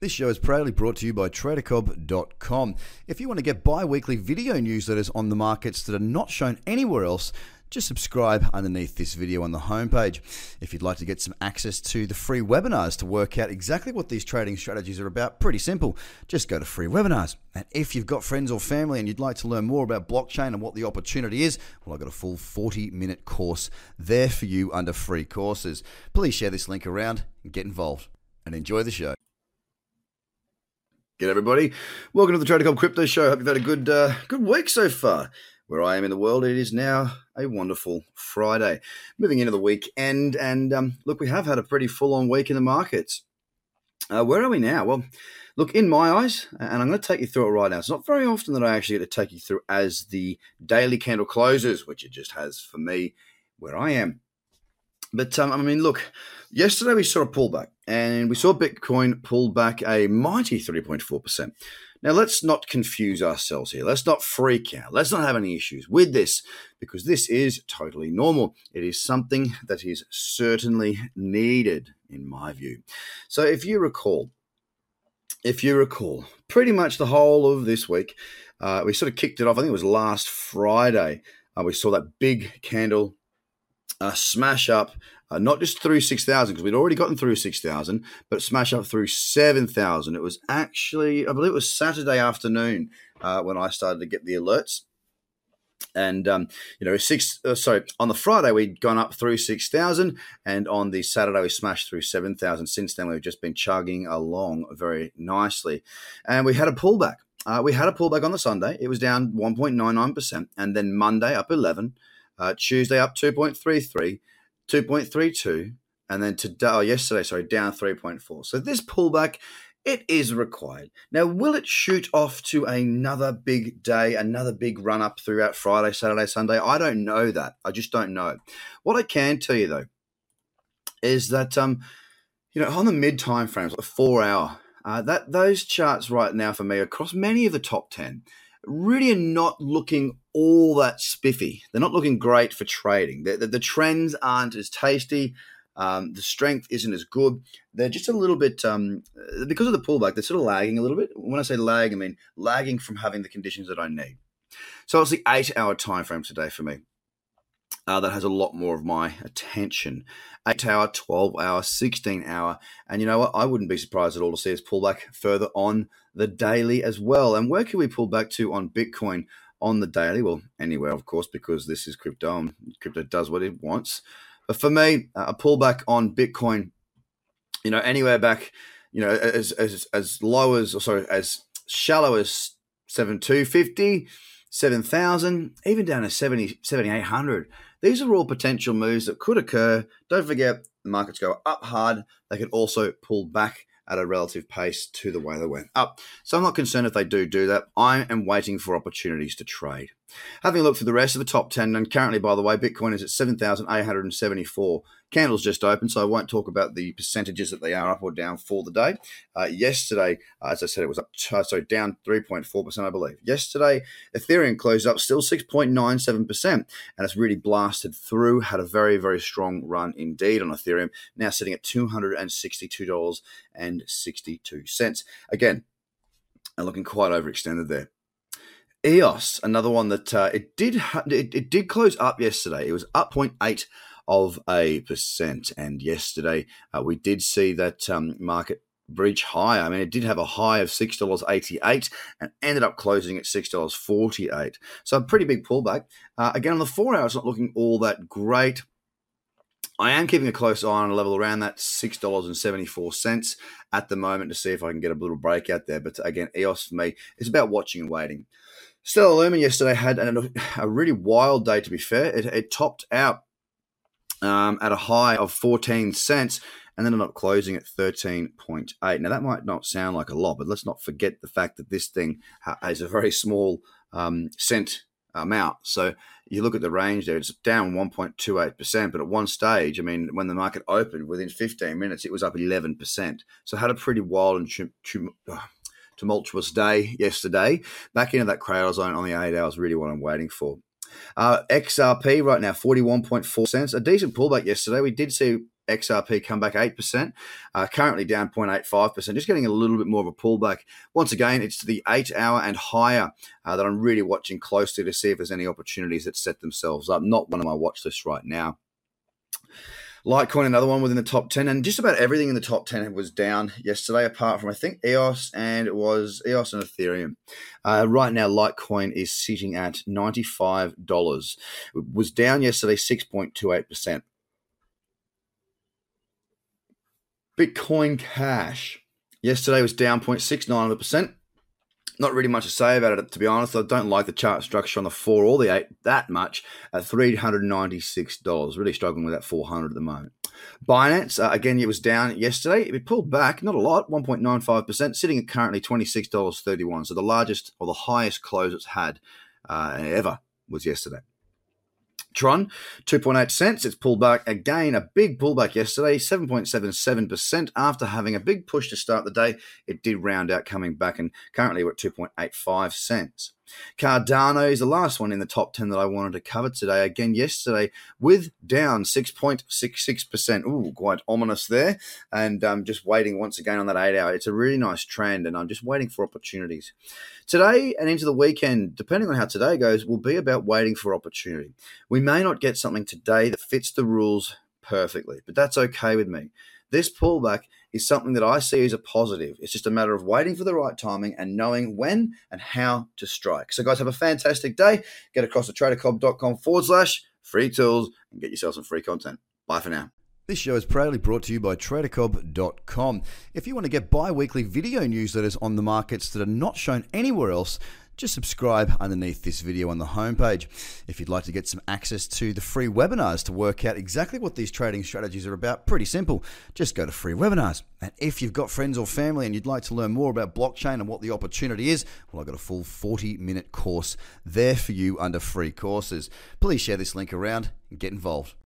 This show is proudly brought to you by TraderCobb.com. If you want to get bi weekly video newsletters on the markets that are not shown anywhere else, just subscribe underneath this video on the homepage. If you'd like to get some access to the free webinars to work out exactly what these trading strategies are about, pretty simple. Just go to free webinars. And if you've got friends or family and you'd like to learn more about blockchain and what the opportunity is, well, I've got a full 40 minute course there for you under free courses. Please share this link around and get involved and enjoy the show. G'day everybody. Welcome to the Trader Cobb Crypto Show. Hope you've had a good uh, good week so far. Where I am in the world, it is now a wonderful Friday. Moving into the weekend, and um, look, we have had a pretty full on week in the markets. Uh, where are we now? Well, look, in my eyes, and I'm going to take you through it right now. It's not very often that I actually get to take you through as the daily candle closes, which it just has for me where I am. But um, I mean, look, yesterday we saw a pullback and we saw Bitcoin pull back a mighty 3.4%. Now, let's not confuse ourselves here. Let's not freak out. Let's not have any issues with this because this is totally normal. It is something that is certainly needed, in my view. So, if you recall, if you recall, pretty much the whole of this week, uh, we sort of kicked it off. I think it was last Friday. Uh, we saw that big candle uh, smash up, uh, not just through 6,000, because we'd already gotten through 6,000, but smash up through 7,000. It was actually, I believe it was Saturday afternoon uh, when I started to get the alerts. And, um, you know, six, uh, sorry, on the Friday, we'd gone up through 6,000, and on the Saturday, we smashed through 7,000. Since then, we've just been chugging along very nicely. And we had a pullback. Uh, we had a pullback on the Sunday. It was down 1.99%, and then Monday up 11 uh, Tuesday up 2.33, 2.32, and then today, oh, yesterday, sorry, down 3.4. So this pullback, it is required. Now, will it shoot off to another big day, another big run up throughout Friday, Saturday, Sunday? I don't know that. I just don't know. What I can tell you though is that um, you know, on the mid time frames, like four hour, uh, that those charts right now for me across many of the top ten really are not looking all that spiffy. They're not looking great for trading. The, the, the trends aren't as tasty. Um, the strength isn't as good. They're just a little bit um, because of the pullback. They're sort of lagging a little bit. When I say lag, I mean lagging from having the conditions that I need. So it's the eight-hour time frame today for me. Uh, that has a lot more of my attention. Eight hour, 12 hour, 16 hour. And you know what? I wouldn't be surprised at all to see us pull back further on the daily as well. And where can we pull back to on Bitcoin on the daily? Well, anywhere, of course, because this is crypto and crypto does what it wants. But for me, a pullback on Bitcoin, you know, anywhere back, you know, as as as low as or sorry, as shallow as seven two fifty, seven thousand, even down to 70, 7800. These are all potential moves that could occur. Don't forget, the markets go up hard. They could also pull back at a relative pace to the way they went up. So I'm not concerned if they do do that. I am waiting for opportunities to trade. Having a look through the rest of the top 10, and currently, by the way, Bitcoin is at 7,874. Candles just opened, so I won't talk about the percentages that they are up or down for the day. Uh, yesterday, uh, as I said, it was up, to, so down 3.4%, I believe. Yesterday, Ethereum closed up still 6.97%, and it's really blasted through, had a very, very strong run indeed on Ethereum, now sitting at $262.62. Again, looking quite overextended there. EOS, another one that uh, it did ha- it, it, did close up yesterday. It was up 0.8 of a percent, and yesterday uh, we did see that um, market breach higher. I mean, it did have a high of six dollars eighty eight and ended up closing at six dollars forty eight. So a pretty big pullback. Uh, again, on the four hour, it's not looking all that great. I am keeping a close eye on a level around that six dollars and seventy four cents at the moment to see if I can get a little breakout there. But again, EOS for me is about watching and waiting. Stellar Lumen yesterday had a, a really wild day, to be fair. It, it topped out um, at a high of 14 cents and then ended up closing at 13.8. Now, that might not sound like a lot, but let's not forget the fact that this thing has a very small um, cent amount. So you look at the range there, it's down 1.28%. But at one stage, I mean, when the market opened within 15 minutes, it was up 11%. So had a pretty wild and tr- tr- tumultuous day yesterday. Back into that cradle zone on the eight hours, really what I'm waiting for. Uh, XRP right now, 41.4 cents. A decent pullback yesterday. We did see XRP come back 8%, uh, currently down 0.85%, just getting a little bit more of a pullback. Once again, it's the eight hour and higher uh, that I'm really watching closely to see if there's any opportunities that set themselves up. Not one of my watch lists right now. Litecoin, another one within the top 10, and just about everything in the top 10 was down yesterday, apart from I think EOS and it was EOS and Ethereum. Uh, right now, Litecoin is sitting at $95. It was down yesterday 6.28%. Bitcoin Cash yesterday was down 0.69%. Not really much to say about it, to be honest. I don't like the chart structure on the four or the eight that much at $396. Really struggling with that 400 at the moment. Binance, uh, again, it was down yesterday. It pulled back, not a lot, 1.95%, sitting at currently $26.31. So the largest or the highest close it's had uh, ever was yesterday. Tron, 2.8 cents. It's pulled back again, a big pullback yesterday, 7.77% after having a big push to start the day. It did round out coming back, and currently we're at 2.85 cents. Cardano is the last one in the top 10 that I wanted to cover today. Again, yesterday with down 6.66%. Ooh, quite ominous there. And um, just waiting once again on that eight hour. It's a really nice trend, and I'm just waiting for opportunities. Today and into the weekend, depending on how today goes, will be about waiting for opportunity. We may not get something today that fits the rules perfectly, but that's okay with me. This pullback is something that I see as a positive. It's just a matter of waiting for the right timing and knowing when and how to strike. So, guys, have a fantastic day. Get across to tradercobb.com forward slash free tools and get yourself some free content. Bye for now. This show is proudly brought to you by TraderCobb.com. If you want to get bi weekly video newsletters on the markets that are not shown anywhere else, just subscribe underneath this video on the homepage. If you'd like to get some access to the free webinars to work out exactly what these trading strategies are about, pretty simple. Just go to free webinars. And if you've got friends or family and you'd like to learn more about blockchain and what the opportunity is, well, I've got a full 40 minute course there for you under free courses. Please share this link around and get involved.